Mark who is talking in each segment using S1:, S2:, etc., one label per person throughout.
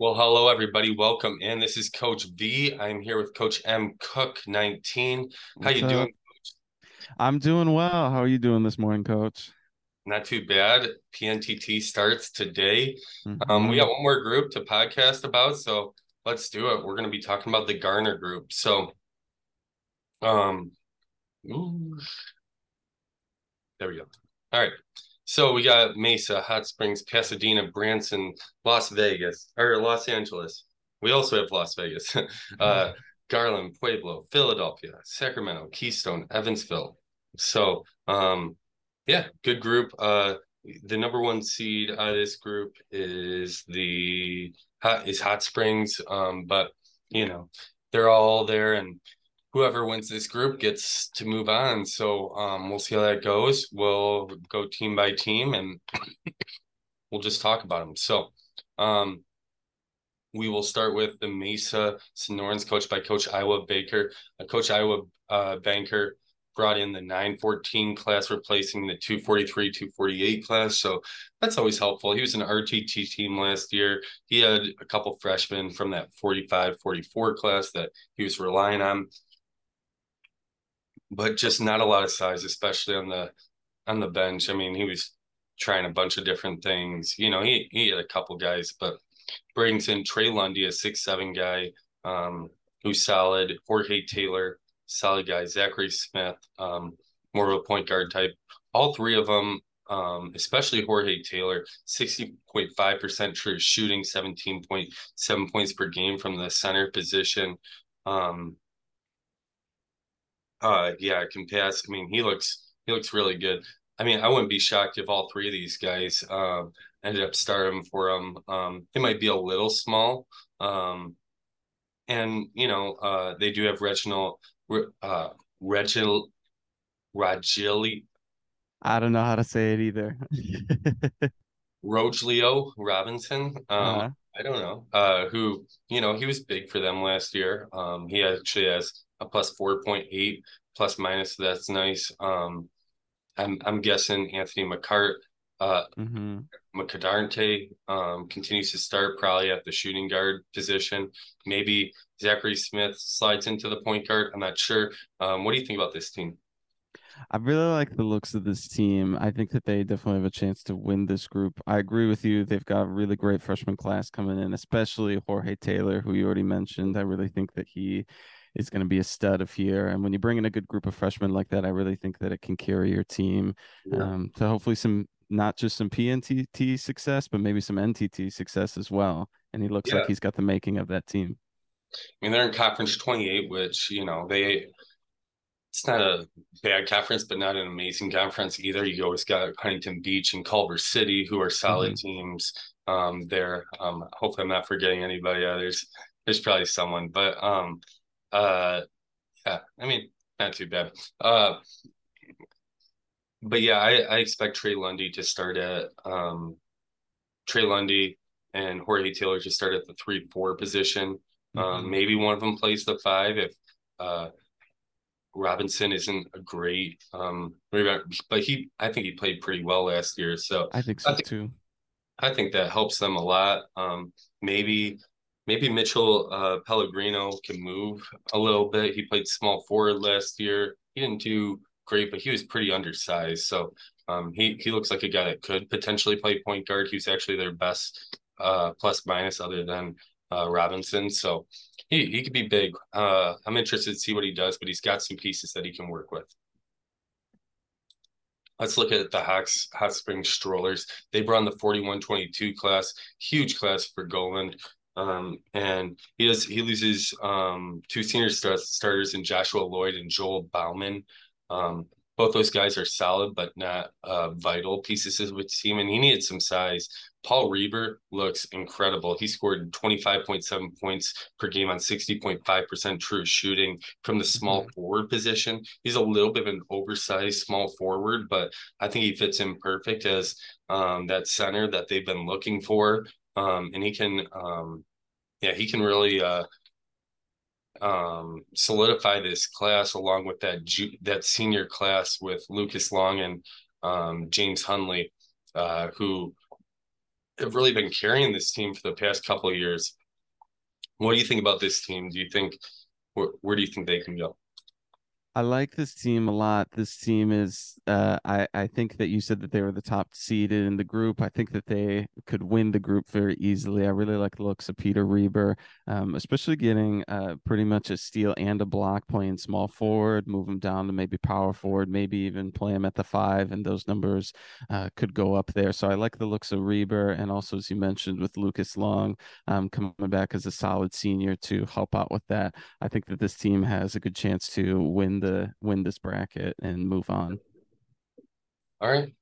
S1: Well, hello, everybody. Welcome in. This is Coach V. I'm here with Coach M Cook 19. How
S2: What's
S1: you
S2: up?
S1: doing? Coach?
S2: I'm doing well. How are you doing this morning, Coach?
S1: Not too bad. PNTT starts today. Um, we got one more group to podcast about, so let's do it. We're going to be talking about the Garner group. So, um, ooh, there we go. All right. So we got Mesa, Hot Springs, Pasadena, Branson, Las Vegas, or Los Angeles. We also have Las Vegas. uh, Garland, Pueblo, Philadelphia, Sacramento, Keystone, Evansville. So, um, yeah, good group. Uh, the number one seed out of this group is the hot is Hot Springs. Um, but you know, they're all there, and whoever wins this group gets to move on. So, um, we'll see how that goes. We'll go team by team, and we'll just talk about them. So, um, we will start with the Mesa Sonorans, coached by Coach Iowa Baker. Uh, Coach Iowa uh, Banker brought in the 914 class, replacing the 243, 248 class. So that's always helpful. He was an RTT team last year. He had a couple freshmen from that 45, 44 class that he was relying on, but just not a lot of size, especially on the on the bench. I mean, he was trying a bunch of different things. You know, he he had a couple guys, but brings in Trey Lundy, a six seven guy, um, who's solid. Jorge Taylor, solid guy. Zachary Smith, um, more of a point guard type. All three of them, um, especially Jorge Taylor, sixty point five percent true shooting, seventeen point seven points per game from the center position. Um, uh, yeah, I can pass. I mean, he looks he looks really good. I mean, I wouldn't be shocked if all three of these guys um, ended up starting for him. Um, it might be a little small, um, and you know, uh, they do have Reginald uh, Reginald
S2: I don't know how to say it either.
S1: Rogelio Robinson. Um,
S2: uh,
S1: I don't know. Uh, who you know he was big for them last year. Um, he actually has a plus four point eight plus minus. So that's nice. Um, I'm I'm guessing Anthony McCart, uh,
S2: mhm.
S1: McCadarte um, continues to start probably at the shooting guard position. Maybe Zachary Smith slides into the point guard. I'm not sure. Um, what do you think about this team?
S2: I really like the looks of this team. I think that they definitely have a chance to win this group. I agree with you. They've got a really great freshman class coming in, especially Jorge Taylor, who you already mentioned. I really think that he is going to be a stud of here. And when you bring in a good group of freshmen like that, I really think that it can carry your team
S1: Yeah.
S2: um, to hopefully some not just some PNTT success, but maybe some NTT success as well. And he looks
S1: Yeah.
S2: like he's got the making of that team.
S1: I mean, they're in conference 28, which, you know, they, it's not a bad conference, but not an amazing conference either. You always got Huntington Beach and Culver City, who are solid teams um, there. Um, hopefully, I'm not forgetting anybody. Yeah, there's, there's probably someone, but um, uh, yeah, I mean, not too bad. Uh, but yeah, I, I expect Trey Lundy to start at um, Trey Lundy and Jorge Taylor to start at the three four position. Um,
S2: Mhm.
S1: maybe one of them plays the five if uh, Robinson isn't a great um, rebound, but he I think he played pretty well last year. So
S2: I think so
S1: I think
S2: too.
S1: I think that helps them a lot. Um, maybe maybe Mitchell uh, Pellegrino can move a little bit. He played small forward last year. He didn't do great, but he was pretty undersized. So um, he he looks like a guy that could potentially play point guard. He was actually their best uh, plus minus other than uh, Robinson. So he he could be big. Uh, I'm interested to see what he does, but he's got some pieces that he can work with. Let's look at the Hawks Hot Springs Strollers. They brought in the 41-22 class, huge class for Goland. Um, and he does he loses um, two senior start, starters in Joshua Lloyd and Joel Bauman. Um, both those guys are solid, but not uh, vital pieces of the team, and he needed some size. Paul Reber looks incredible. He scored 25.7 points per game on 60.5% true shooting from the small
S2: Mhm.
S1: forward position. He's a little bit of an oversized small forward, but I think he fits in perfect as um, that center that they've been looking for. Um, and he can, um, yeah, he can really uh, um, solidify this class along with that ju- that senior class with Lucas Long and um, James Hunley, uh, who have really been carrying this team for the past couple of years. What do you think about this team? Do you think where, where do you think they can go?
S2: I like this team a lot. This team is, uh, I, I think that you said that they were the top seeded in the group. I think that they could win the group very easily. I really like the looks of Peter Reber, um, especially getting uh, pretty much a steal and a block, playing small forward, move him down to maybe power forward, maybe even play him at the five, and those numbers uh, could go up there. So I like the looks of Reber, and also as you mentioned with Lucas Long um, coming back as a solid senior to help out with that. I think that this team has a good chance to win the win this bracket and move on.
S1: All right.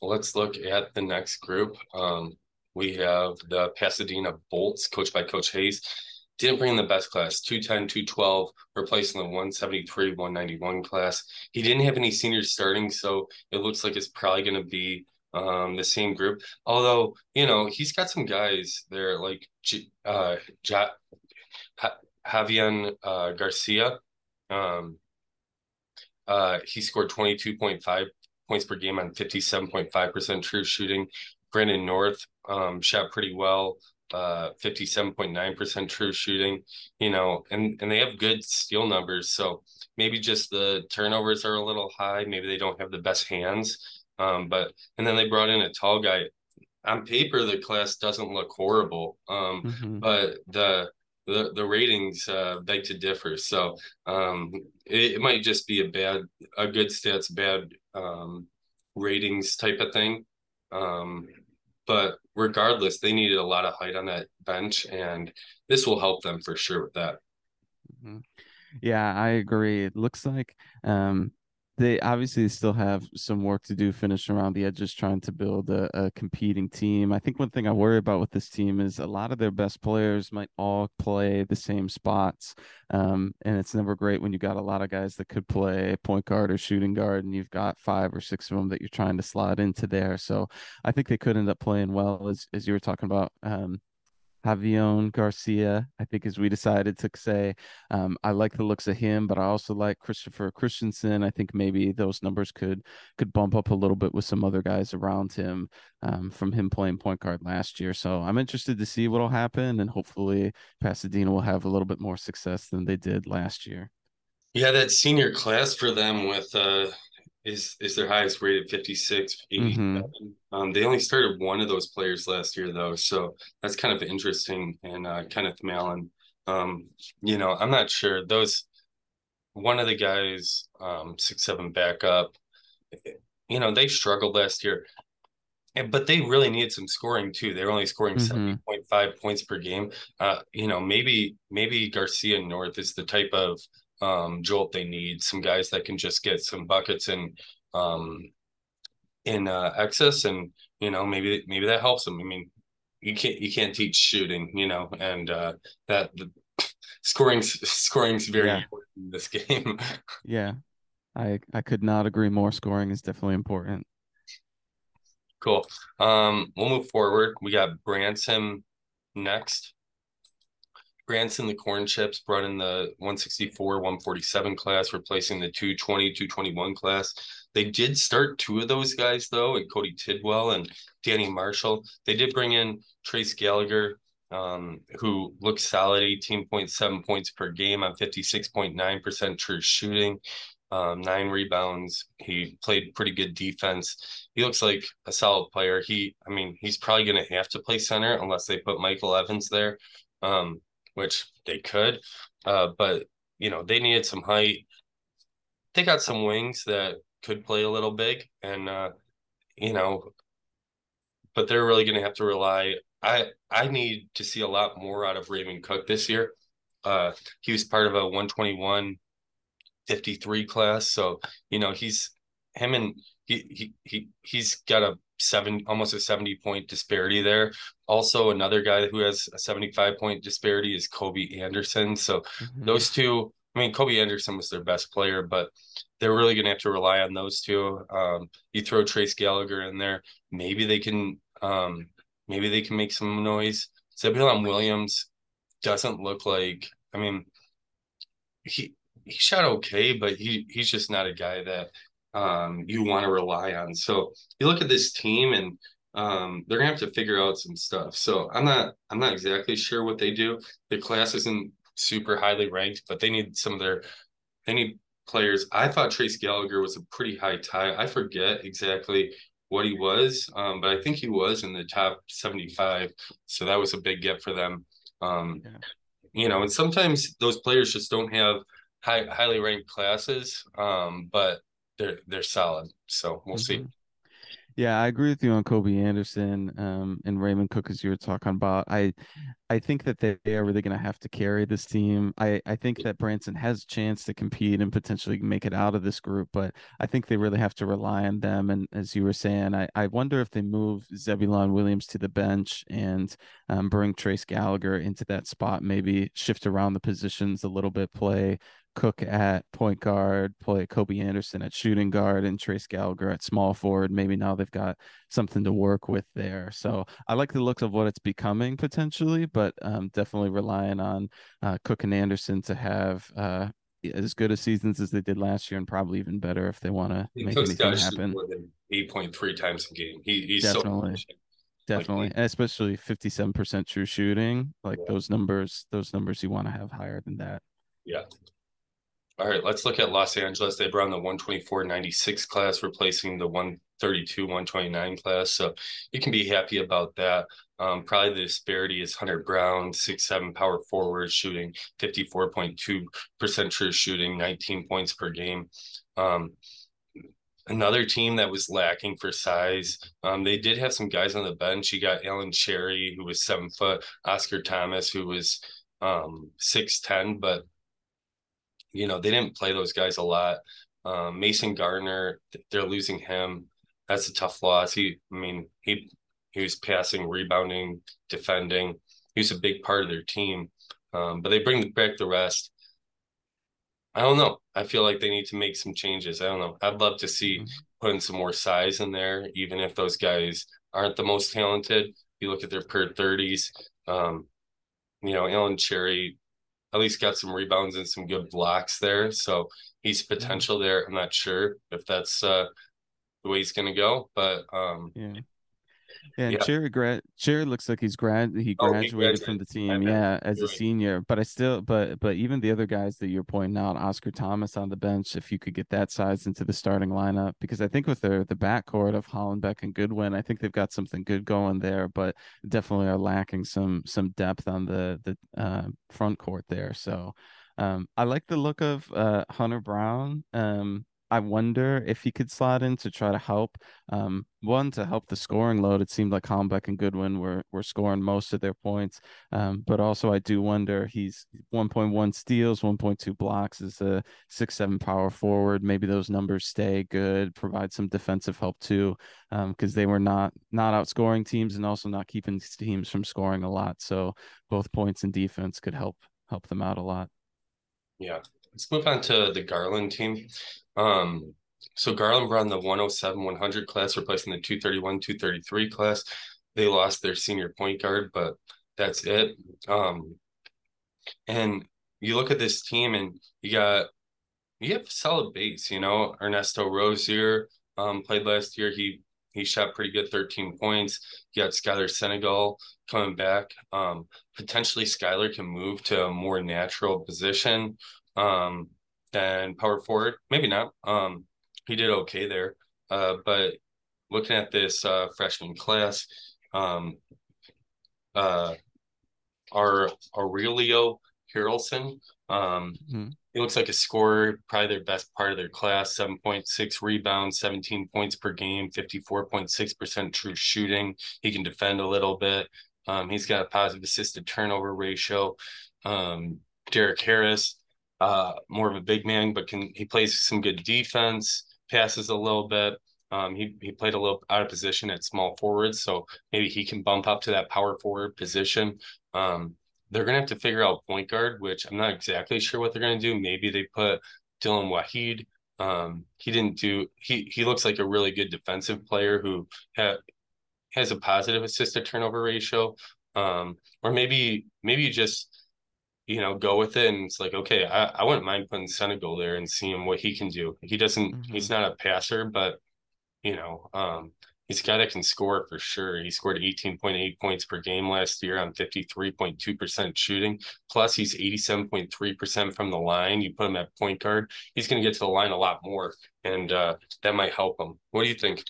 S1: Let's look at the next group. Um, we have the Pasadena Bolts, coached by Coach Hayes. Didn't bring in the best class, 210, 212, replacing the 173, 191 class. He didn't have any seniors starting, so it looks like it's probably going to be um, the same group. Although, you know, he's got some guys there like uh, ja- Javian uh, Garcia. Um, uh, he scored 22.5 points per game on 57.5% true shooting. Brandon North um, shot pretty well, uh, 57.9% true shooting, you know, and, and they have good steal numbers. So maybe just the turnovers are a little high. Maybe they don't have the best hands. Um, but, and then they brought in a tall guy. On paper, the class doesn't look horrible. Um, mm-hmm. but the, the the ratings uh, beg to differ. So um, it, it, might just be a bad, a good stats, bad um, ratings type of thing. Um, but regardless, they needed a lot of height on that bench, and this will help them for sure with that.
S2: Mm-hmm. Yeah, I agree. It looks like um, they obviously still have some work to do finishing around the edges trying to build a, a, competing team. I think one thing i worry about with this team is a lot of their best players might all play the same spots um, and it's never great when you got a lot of guys that could play point guard or shooting guard and you've got five or six of them that you're trying to slot into there. So i think they could end up playing well as, as you were talking about um, Javion Garcia, I think, as we decided to say, um, I like the looks of him, but I also like Christopher Christensen. I think maybe those numbers could could bump up a little bit with some other guys around him um, from him playing point guard last year. So I'm interested to see what'll happen, and hopefully Pasadena will have a little bit more success than they did last year.
S1: Yeah, that senior class for them with uh, is is their highest rated 56 mm-hmm. um, they only started one of those players last year though so that's kind of interesting and uh, kenneth Mallon um, you know i'm not sure those one of the guys um, six seven backup you know they struggled last year but they really needed some scoring too. They're only scoring mm-hmm. 70.5 points per game. Uh, you know, maybe maybe Garcia North is the type of um, jolt they need. Some guys that can just get some buckets and um, in uh, excess, and you know maybe maybe that helps them. I mean, you can't you can't teach shooting, you know, and uh, that the scoring scoring's very yeah. important in this game.
S2: yeah, I I could not agree more. Scoring is definitely important.
S1: Cool. Um, we'll move forward. We got Branson next. Branson, the corn chips, brought in the 164, 147 class, replacing the 220, 221 class. They did start two of those guys, though, and Cody Tidwell and Danny Marshall. They did bring in Trace Gallagher, um, who looks solid, 18.7 points per game on 56.9% true shooting, um, nine rebounds. He played pretty good defense. He looks like a solid player. He, I mean, he's probably going to have to play center unless they put Michael Evans there. Um, which they could. Uh, but you know, they needed some height. They got some wings that could play a little big, and uh, you know, but they're really going to have to rely. I I need to see a lot more out of Raymond Cook this year. Uh, he was part of a 121 53 class, so you know he's him and he he he he's got a seven almost a 70 point disparity there. Also, another guy who has a 75 point disparity is Kobe Anderson. So mm-hmm. those two, I mean, Kobe Anderson was their best player, but they're really going to have to rely on those two. Um, you throw Trace Gallagher in there, maybe they can, um, maybe they can make some noise. Zebulon Williams doesn't look like. I mean, he he shot okay, but he he's just not a guy that um, you want to rely on. So you look at this team, and um, they're gonna have to figure out some stuff. So I'm not I'm not exactly sure what they do. The class isn't super highly ranked, but they need some of their they need players. I thought Trace Gallagher was a pretty high tie. I forget exactly what he was, um, but I think he was in the top 75. So that was a big get for them. Um, yeah. You know, and sometimes those players just don't have high, highly ranked classes, um, but they're they're solid. So we'll mm-hmm. see.
S2: Yeah, I agree with you on Kobe Anderson um, and Raymond Cook as you were talking about. I I think that they, are really going to have to carry this team. I, I think that Branson has a chance to compete and potentially make it out of this group, but I think they really have to rely on them. And as you were saying, I, I wonder if they move Zebulon Williams to the bench and um, bring Trace Gallagher into that spot, maybe shift around the positions a little bit, play Cook at point guard, play Kobe Anderson at shooting guard, and Trace Gallagher at small forward. Maybe now they've got something to work with there. So I like the looks of what it's becoming potentially, but um, definitely relying on uh, Cook and Anderson to have uh, as good a seasons as they did last year, and probably even better if they want to make Cook's anything happen.
S1: Eight point three times a game. He, he's
S2: definitely. So definitely like, and especially 57% true shooting like yeah. those numbers those numbers you want to have higher than that
S1: yeah all right, let's look at Los Angeles. They brought in the 124 96 class, replacing the 132 129 class. So you can be happy about that. Um, probably the disparity is Hunter Brown, six seven power forward, shooting 54.2% true shooting, 19 points per game. Um, another team that was lacking for size. Um, they did have some guys on the bench. You got Allen Cherry, who was seven foot, Oscar Thomas, who was um, 6'10, but you know, they didn't play those guys a lot. Um, Mason Gardner, they're losing him. That's a tough loss. He, I mean, he he was passing, rebounding, defending. He was a big part of their team. Um, but they bring back the rest. I don't know. I feel like they need to make some changes. I don't know. I'd love to see mm-hmm. putting some more size in there, even if those guys aren't the most talented. You look at their per 30s. Um, you know, Allen Cherry at least got some rebounds and some good blocks there. So he's potential there. I'm not sure if that's uh, the way he's going to go, but um,
S2: yeah. Yeah, and yeah. Cherry grad Cherry looks like he's grad he graduated, oh, he graduated. from the team, yeah, as a senior. But I still but but even the other guys that you're pointing out, Oscar Thomas on the bench, if you could get that size into the starting lineup, because I think with the the backcourt of Hollenbeck and Goodwin, I think they've got something good going there, but definitely are lacking some some depth on the the uh, front court there. So um, I like the look of uh, Hunter Brown. Um, I wonder if he could slot in to try to help. Um, one to help the scoring load. It seemed like Hollenbeck and Goodwin were were scoring most of their points, um, but also I do wonder he's 1.1 steals, 1.2 blocks is a six seven power forward. Maybe those numbers stay good, provide some defensive help too, because um, they were not not outscoring teams and also not keeping teams from scoring a lot. So both points and defense could help help them out a lot.
S1: Yeah. Let's move on to the Garland team. Um, so Garland run the 107 100 class, replacing the 231 233 class. They lost their senior point guard, but that's it. Um, and you look at this team, and you got you have solid base. You know, Ernesto Rozier um, played last year. He he shot pretty good, 13 points. You got Skylar Senegal coming back. Um, potentially, Skylar can move to a more natural position. Um, than power forward. Maybe not. Um, he did okay there. Uh, but looking at this uh, freshman class, um, uh, our Aurelio Harrelson, um, mm-hmm. He looks like a scorer, probably their best part of their class. Seven point six rebounds, seventeen points per game, fifty four point six percent true shooting. He can defend a little bit. Um, he's got a positive assisted turnover ratio. Um, Derek Harris, uh, more of a big man, but can he plays some good defense, passes a little bit. Um, he he played a little out of position at small forward, so maybe he can bump up to that power forward position. Um, they're gonna have to figure out point guard, which I'm not exactly sure what they're gonna do. Maybe they put Dylan Wahid. Um, he didn't do. He he looks like a really good defensive player who ha, has a positive assist to turnover ratio. Um, or maybe maybe you just you know, go with it. And it's like, okay, I, I wouldn't mind putting Senegal there and seeing what he can do. He doesn't, mm-hmm. he's not a passer, but, you know, um, he's a guy that can score for sure. He scored 18.8 points per game last year on 53.2% shooting. Plus, he's 87.3% from the line. You put him at point guard, he's going to get to the line a lot more, and uh, that might help him. What do you think?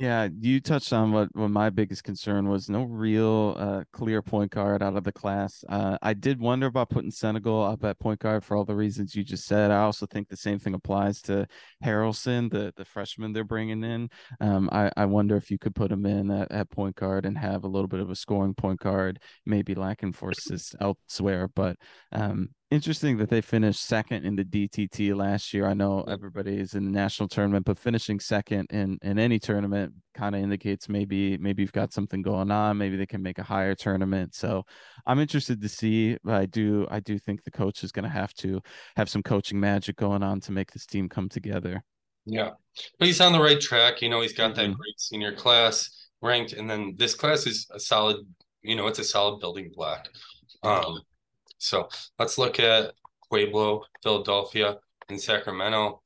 S2: Yeah, you touched on what, what my biggest concern was no real uh, clear point guard out of the class. Uh, I did wonder about putting Senegal up at point guard for all the reasons you just said. I also think the same thing applies to Harrelson, the, the freshman they're bringing in. Um, I, I wonder if you could put him in at, at point guard and have a little bit of a scoring point guard, maybe lacking for assists elsewhere. But um, interesting that they finished second in the DTT last year. I know everybody is in the national tournament, but finishing second in in any tournament kind of indicates maybe maybe you've got something going on. Maybe they can make a higher tournament. So I'm interested to see. But I do I do think the coach is going to have to have some coaching magic going on to make this team come together.
S1: Yeah, but he's on the right track. You know, he's got mm-hmm. that great senior class ranked, and then this class is a solid. You know, it's a solid building block. Um, so let's look at Pueblo, Philadelphia, and Sacramento.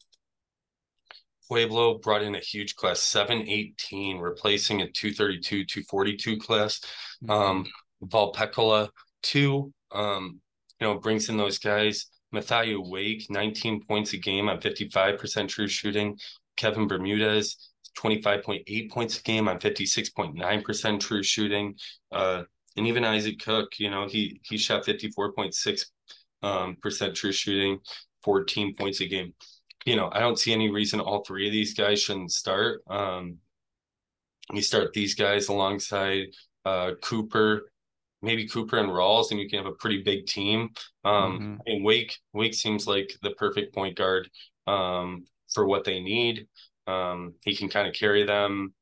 S1: Pueblo brought in a huge class, 718, replacing a 232, 242 class. Mm-hmm. Um, Valpecola, two, um, you know, brings in those guys. Matthew Wake, 19 points a game on 55% true shooting. Kevin Bermudez, 25.8 points a game on 56.9% true shooting. Uh, and even Isaac Cook, you know, he he shot 54.6 um, percent true shooting, 14 points a game. You know, I don't see any reason all three of these guys shouldn't start. Um, you start these guys alongside uh, Cooper, maybe Cooper and Rawls, and you can have a pretty big team. Um, mm-hmm. And Wake, Wake seems like the perfect point guard um, for what they need. Um, he can kind of carry them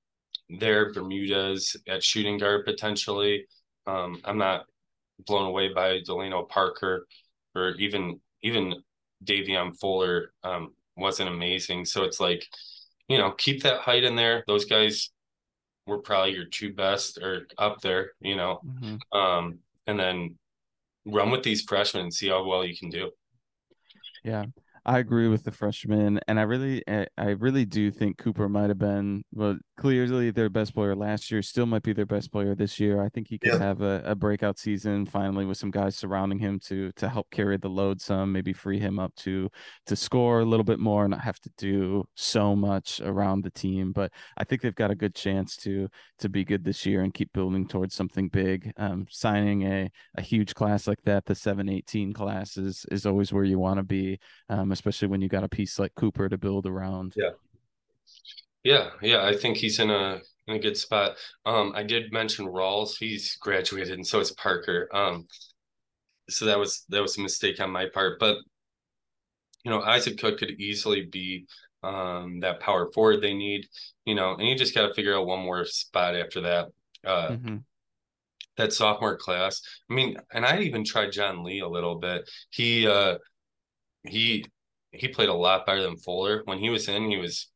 S1: there. Bermudez at shooting guard potentially. Um, I'm not blown away by Delano Parker or even even Davion Fuller um, wasn't amazing. So it's like, you know, keep that height in there. Those guys were probably your two best or up there, you know. Mm-hmm. Um, and then run with these freshmen and see how well you can do.
S2: Yeah. I agree with the freshman, and I really, I really do think Cooper might have been well, clearly their best player last year. Still might be their best player this year. I think he could yeah. have a, a breakout season finally with some guys surrounding him to to help carry the load some, maybe free him up to to score a little bit more and not have to do so much around the team. But I think they've got a good chance to to be good this year and keep building towards something big. Um, signing a a huge class like that, the seven eighteen class is is always where you want to be. Um, especially when you got a piece like Cooper to build around.
S1: Yeah. Yeah, yeah, I think he's in a in a good spot. Um, I did mention Rawls; he's graduated, and so is Parker. Um, so that was that was a mistake on my part. But you know, Isaac Cook could easily be um that power forward they need. You know, and you just got to figure out one more spot after that. Uh, mm-hmm. That sophomore class. I mean, and I even tried John Lee a little bit. He uh he he played a lot better than Fuller. When he was in, he was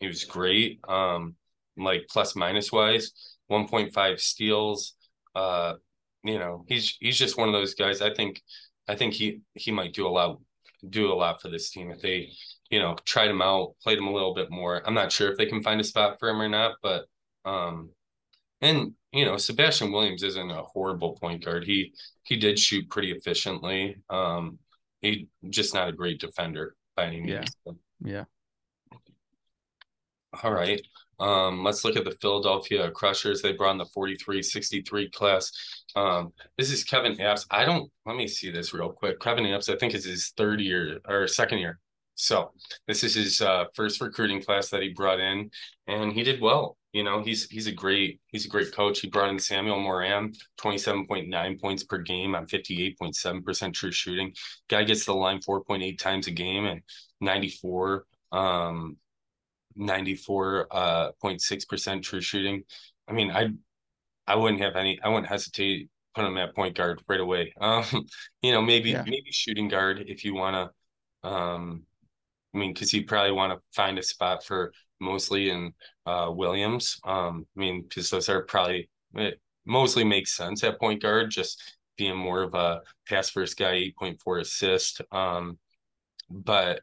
S1: he was great. Um, like plus minus wise, 1.5 steals. Uh, you know, he's he's just one of those guys. I think I think he he might do a lot do a lot for this team if they, you know, tried him out, played him a little bit more. I'm not sure if they can find a spot for him or not, but um and you know, Sebastian Williams isn't a horrible point guard. He he did shoot pretty efficiently. Um he just not a great defender by any means.
S2: Yeah. yeah.
S1: All right. Um, let's look at the Philadelphia Crushers. They brought in the 43-63 class. Um, this is Kevin Apps. I don't let me see this real quick. Kevin Apps, I think is his third year or second year. So this is his uh, first recruiting class that he brought in, and he did well. You know, he's he's a great he's a great coach. He brought in Samuel Moran, twenty seven point nine points per game on fifty eight point seven percent true shooting. Guy gets to the line four point eight times a game and ninety four um 94 uh 0.6 percent true shooting. I mean, I I wouldn't have any I wouldn't hesitate put him at point guard right away. Um, you know, maybe yeah. maybe shooting guard if you want to um I mean, because you probably want to find a spot for Mosley in uh, Williams. Um, I mean, because those are probably mostly makes sense at point guard, just being more of a pass first guy, eight point four assist. Um, but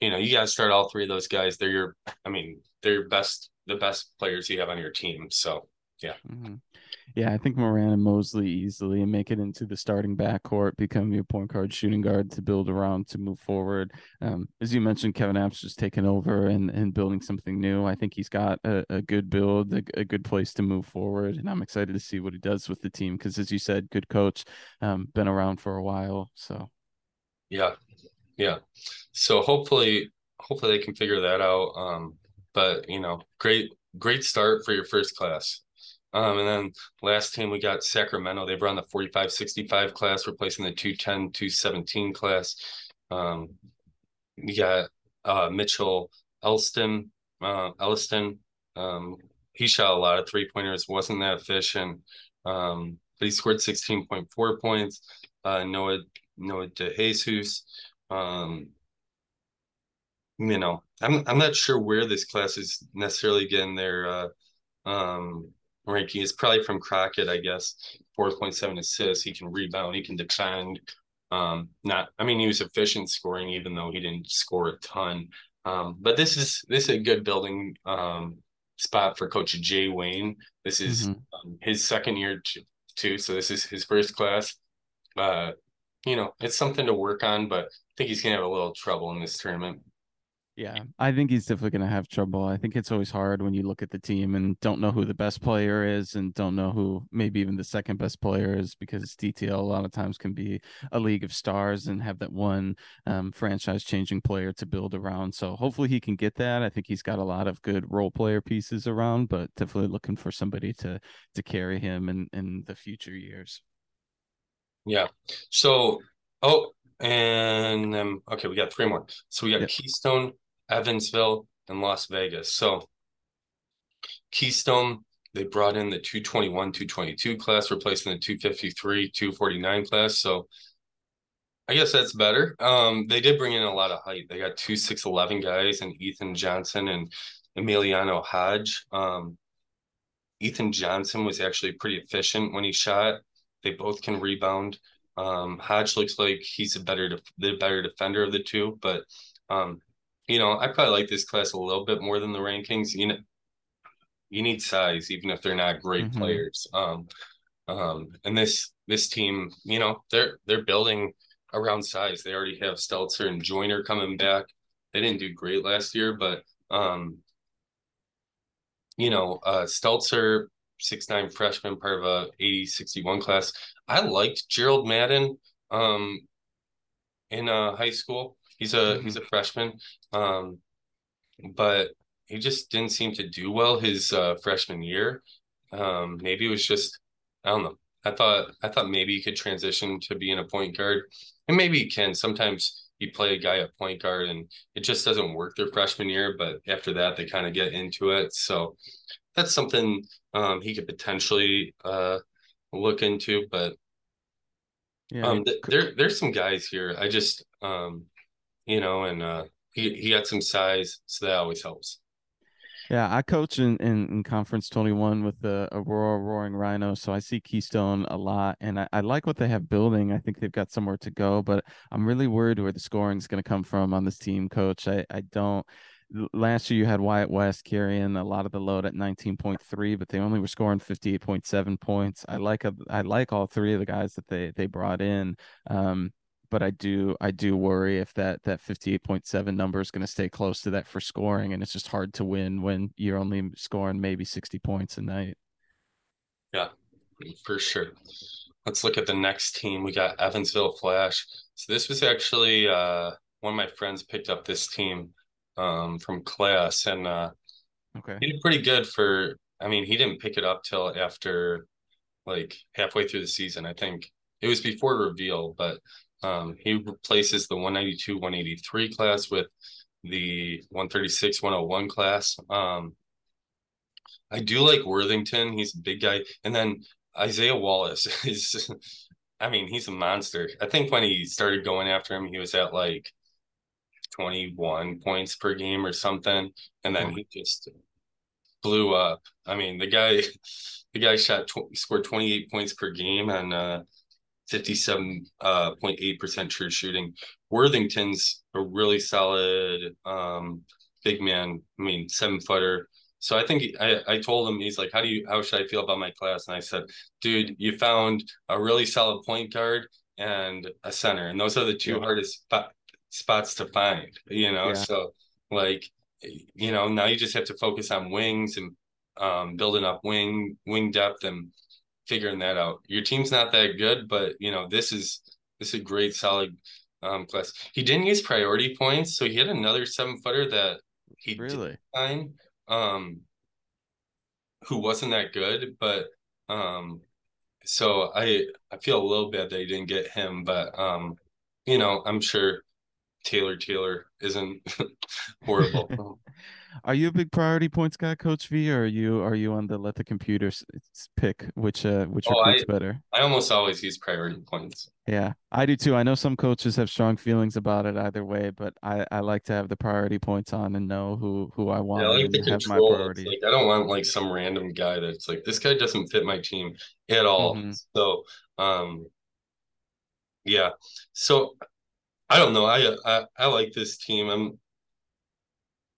S1: you know, you got to start all three of those guys. They're your, I mean, they're best the best players you have on your team. So yeah.
S2: Mm-hmm. Yeah, I think Moran and Mosley easily and make it into the starting backcourt, become your point guard, shooting guard to build around to move forward. Um, as you mentioned, Kevin Apps just taking over and, and building something new. I think he's got a, a good build, a, a, good place to move forward, and I'm excited to see what he does with the team because, as you said, good coach, um, been around for a while. So,
S1: yeah, yeah. So hopefully, hopefully they can figure that out. Um, but you know, great, great start for your first class. Um, and then last team we got Sacramento. They've run the 45 65 class, replacing the 210 217 class. Um, we got uh, Mitchell Elston. Uh, Elliston. Um, he shot a lot of three pointers, wasn't that efficient, um, but he scored 16.4 points. Uh, Noah Noah DeJesus. Um, you know, I'm I'm not sure where this class is necessarily getting their uh, um, ranking is probably from Crockett, I guess. 4.7 assists. He can rebound. He can defend. Um, not, I mean, he was efficient scoring, even though he didn't score a ton. Um, but this is this is a good building um, spot for Coach Jay Wayne. This is mm-hmm. um, his second year too, so this is his first class. Uh, you know, it's something to work on, but I think he's gonna have a little trouble in this tournament.
S2: Yeah, I think he's definitely going to have trouble. I think it's always hard when you look at the team and don't know who the best player is and don't know who maybe even the second best player is because DTL a lot of times can be a league of stars and have that one um, franchise changing player to build around. So hopefully he can get that. I think he's got a lot of good role player pieces around, but definitely looking for somebody to to carry him in in the future years.
S1: Yeah. So, oh, and um, okay, we got three more. So we got yep. Keystone, Evansville, and Las Vegas. So Keystone, they brought in the 221, 222 class, replacing the 253, 249 class. So I guess that's better. Um, they did bring in a lot of height. They got two 6'11 guys and Ethan Johnson and Emiliano Hodge. Um, Ethan Johnson was actually pretty efficient when he shot. They both can rebound. Um, Hodge looks like he's a better the better defender of the two, but um, you know, I probably like this class a little bit more than the rankings. You know, you need size, even if they're not great mm-hmm. players. Um, um, and this this team, you know, they're they're building around size. They already have Stelzer and Joyner coming back. They didn't do great last year, but um, you know, uh, Stelzer, six nine freshman, part of a 80 61 class. I liked Gerald Madden um, in uh, high school. He's a mm-hmm. he's a freshman, um, but he just didn't seem to do well his uh, freshman year. Um, maybe it was just I don't know. I thought I thought maybe he could transition to being a point guard, and maybe he can. Sometimes you play a guy at point guard, and it just doesn't work their freshman year. But after that, they kind of get into it. So that's something um, he could potentially uh, look into. But yeah, um, th- there there's some guys here. I just um, you know, and uh, he he had some size, so that always helps.
S2: Yeah, I coach in, in, in, Conference 21 with the Aurora Roaring Rhino, so I see Keystone a lot, and I, I, like what they have building. I think they've got somewhere to go, but I'm really worried where the scoring is going to come from on this team, Coach. I, I don't. Last year you had Wyatt West carrying a lot of the load at 19.3, but they only were scoring 58.7 points. I like a, I like all three of the guys that they they brought in. Um, but I do I do worry if that that 58.7 number is going to stay close to that for scoring and it's just hard to win when you're only scoring maybe 60 points a night.
S1: Yeah, for sure. Let's look at the next team. We got Evansville Flash. So this was actually uh, one of my friends picked up this team um, from class and uh, okay. he did pretty good for I mean, he didn't pick it up till after like halfway through the season. I think it was before reveal, but um, he replaces the 192 183 class with the 136 101 class. Um, I do like Worthington. He's a big guy. And then Isaiah Wallace is, I mean, he's a monster. I think when he started going after him, he was at like 21 points per game or something. And then he just blew up. I mean, the guy, the guy shot, tw- scored 28 points per game and, uh, 57.8% uh, true shooting. Worthington's a really solid um, big man. I mean, seven footer, So I think I, I told him he's like, how do you how should I feel about my class? And I said, dude, you found a really solid point guard and a center, and those are the two yeah. hardest spot, spots to find. You know, yeah. so like you know now you just have to focus on wings and um, building up wing wing depth and figuring that out. Your team's not that good, but you know this is this is a great solid um, class. He didn't use priority points, so he had another seven footer that he
S2: really
S1: find, um, who wasn't that good, but um, so I I feel a little bad that he didn't get him, but um, you know I'm sure Taylor Taylor isn't horrible.
S2: Are you a big priority points guy, Coach V, or are you are you on the let the computers pick which uh which oh, recruits
S1: I,
S2: better?
S1: I almost always use priority points.
S2: Yeah, I do too. I know some coaches have strong feelings about it either way, but I, I like to have the priority points on and know who who I want.
S1: Yeah, I like
S2: the
S1: have my priority. Like I don't want like some random guy that's like this guy doesn't fit my team at all. Mm-hmm. So um yeah. So I don't know. I, I I like this team. I'm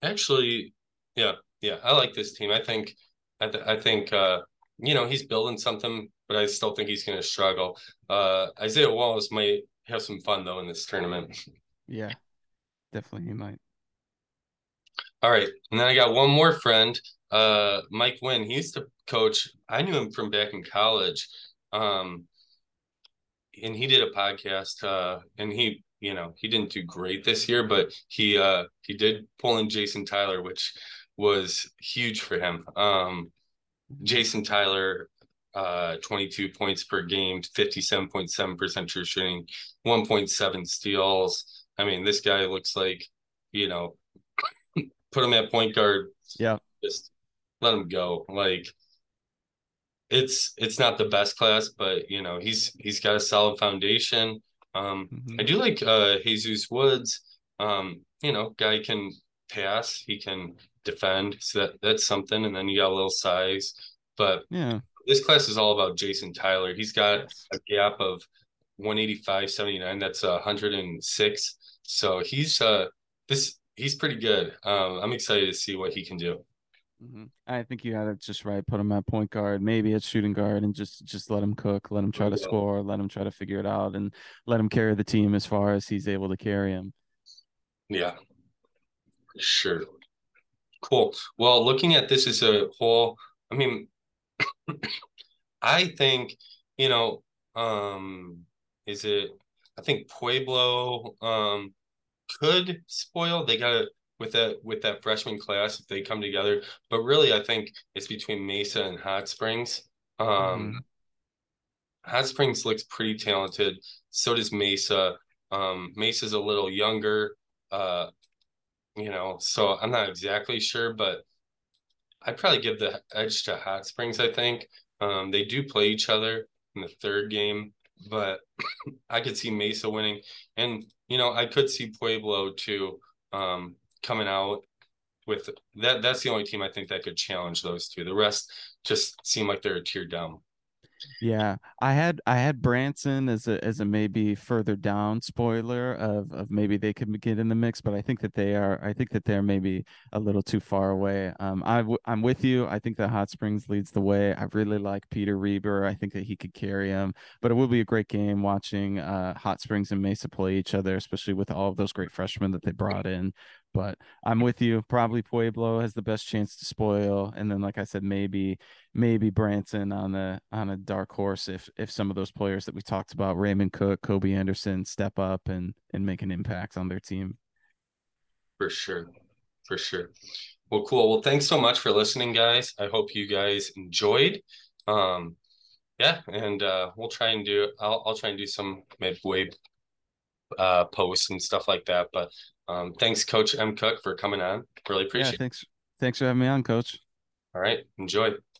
S1: Actually, yeah, yeah, I like this team. I think, I, th- I think, uh, you know, he's building something, but I still think he's going to struggle. Uh, Isaiah Wallace might have some fun though in this tournament.
S2: Yeah, definitely he might.
S1: All right, and then I got one more friend, uh, Mike Wynn. He used to coach. I knew him from back in college, um, and he did a podcast, uh, and he you know he didn't do great this year, but he uh he did pull in Jason Tyler, which was huge for him. Um, Jason Tyler, uh, 22 points per game, 57.7% true shooting, 1.7 steals. I mean, this guy looks like, you know, put him at point guard.
S2: Yeah.
S1: Just let him go. Like it's it's not the best class, but you know, he's he's got a solid foundation. Um, mm-hmm. I do like uh, Jesus Woods. Um, you know, guy can pass, he can defend, so that that's something. And then you got a little size, but
S2: yeah,
S1: this class is all about Jason Tyler. He's got a gap of 185, 79. That's 106. So he's uh this he's pretty good. Um, I'm excited to see what he can do.
S2: Mm-hmm. I think you got it just right. Put him at point guard, maybe at shooting guard, and just just let him cook. Let him try to score. Let him try to figure it out, and let him carry the team as far as he's able to carry him.
S1: Yeah, sure. Cool. Well, looking at this as a whole, I mean, I think you know, um, is it? I think Pueblo um could spoil. They got to with that with that freshman class if they come together. But really, I think it's between Mesa and Hot Springs. Um, mm-hmm. Hot Springs looks pretty talented. So does Mesa. Um, Mesa's a little younger. Uh, you know, so I'm not exactly sure, but I'd probably give the edge to Hot Springs. I think um, they do play each other in the third game, but I could see Mesa winning, and you know, I could see Pueblo too. Um, coming out with that. That's the only team I think that could challenge those two. The rest just seem like they're a tier down.
S2: Yeah, I had I had Branson as a as a maybe further down spoiler of of maybe they could get in the mix, but I think that they are I think that they're maybe a little too far away. Um, I w- I'm with you. I think that Hot Springs leads the way. I really like Peter Reber. I think that he could carry him, but it will be a great game watching uh, Hot Springs and Mesa play each other, especially with all of those great freshmen that they brought in. But I'm with you. Probably Pueblo has the best chance to spoil, and then like I said, maybe maybe Branson on a on a dark horse if if some of those players that we talked about, Raymond Cook, Kobe Anderson, step up and and make an impact on their team.
S1: For sure, for sure. Well, cool. Well, thanks so much for listening, guys. I hope you guys enjoyed. Um, yeah, and uh, we'll try and do. I'll I'll try and do some midway uh posts and stuff like that. But um, thanks, Coach M. Cook, for coming on. Really appreciate.
S2: Yeah, thanks. Thanks for having me on, Coach.
S1: All right, enjoy.